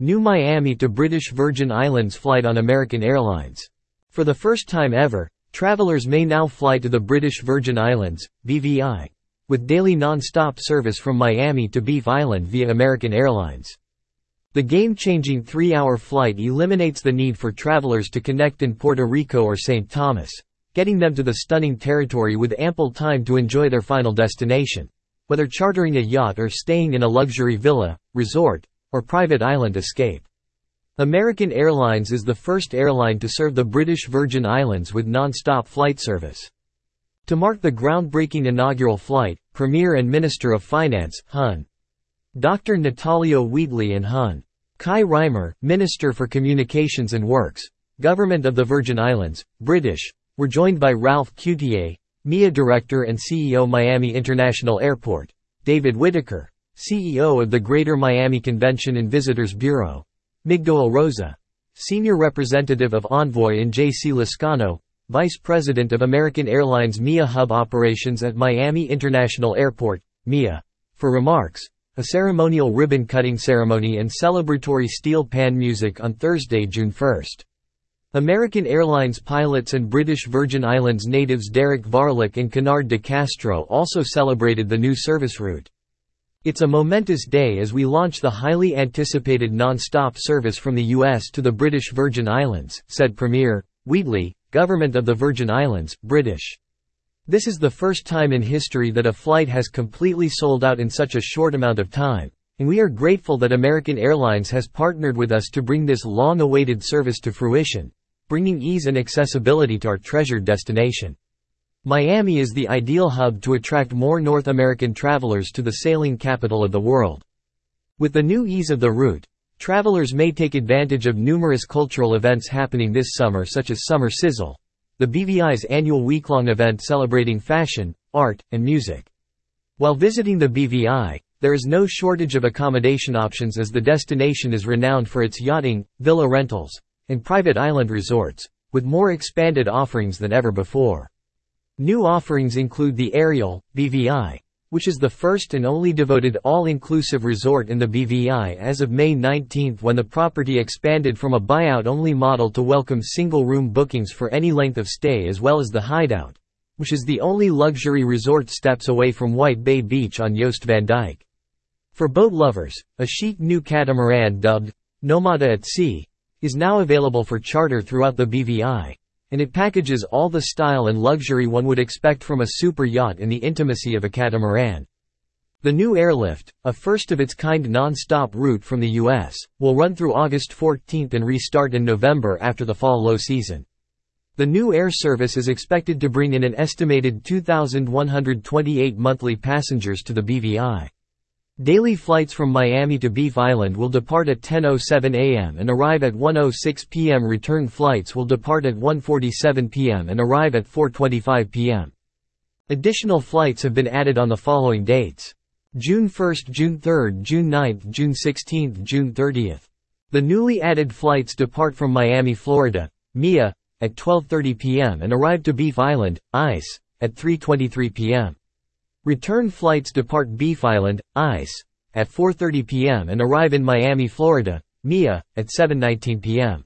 New Miami to British Virgin Islands flight on American Airlines. For the first time ever, travelers may now fly to the British Virgin Islands, BVI, with daily non-stop service from Miami to Beef Island via American Airlines. The game-changing three-hour flight eliminates the need for travelers to connect in Puerto Rico or St. Thomas, getting them to the stunning territory with ample time to enjoy their final destination. Whether chartering a yacht or staying in a luxury villa, resort, or private island escape. American Airlines is the first airline to serve the British Virgin Islands with non-stop flight service. To mark the groundbreaking inaugural flight, Premier and Minister of Finance, Hun. Dr. Natalio Wheatley and Hun. Kye Rymer, Minister for Communications and Works, Government of the Virgin Islands, British, were joined by Ralph Cutié, MIA Director and CEO Miami International Airport, David Whitaker, CEO of the Greater Miami Convention and Visitors Bureau. Miguel Rosa. Senior Representative of Envoy in J.C. Liscano, Vice President of American Airlines MIA Hub Operations at Miami International Airport, MIA. For remarks, a ceremonial ribbon-cutting ceremony and celebratory steel pan music on Thursday, June 1. American Airlines pilots and British Virgin Islands natives Derek Varlick and Kennard de Castro also celebrated the new service route. It's a momentous day as we launch the highly anticipated non-stop service from the U.S. to the British Virgin Islands, said Premier Wheatley, Government of the Virgin Islands, British. This is the first time in history that a flight has completely sold out in such a short amount of time, and we are grateful that American Airlines has partnered with us to bring this long-awaited service to fruition, bringing ease and accessibility to our treasured destination. Miami is the ideal hub to attract more North American travelers to the sailing capital of the world. With the new ease of the route, travelers may take advantage of numerous cultural events happening this summer such as Summer Sizzle, the BVI's annual week-long event celebrating fashion, art, and music. While visiting the BVI, there is no shortage of accommodation options as the destination is renowned for its yachting, villa rentals, and private island resorts, with more expanded offerings than ever before. New offerings include the Aerial, BVI, which is the first and only devoted all-inclusive resort in the BVI as of May 19 when the property expanded from a buyout-only model to welcome single-room bookings for any length of stay as well as the Hideout, which is the only luxury resort steps away from White Bay Beach on Jost van Dyke. For boat lovers, a chic new catamaran dubbed Nomada at Sea is now available for charter throughout the BVI and it packages all the style and luxury one would expect from a super yacht in the intimacy of a catamaran. The new airlift, a first-of-its-kind non-stop route from the U.S., will run through August 14 and restart in November after the fall low season. The new air service is expected to bring in an estimated 2,128 monthly passengers to the BVI. Daily flights from Miami to Beef Island will depart at 10.07 a.m. and arrive at 1.06 p.m. Return flights will depart at 1.47 p.m. and arrive at 4.25 p.m. Additional flights have been added on the following dates. June 1, June 3, June 9, June 16, June 30. The newly added flights depart from Miami, Florida, MIA, at 12.30 p.m. and arrive to Beef Island, ICE, at 3.23 p.m. Return flights depart Beef Island, ICE, at 4.30 p.m. and arrive in Miami, Florida, MIA, at 7.19 p.m.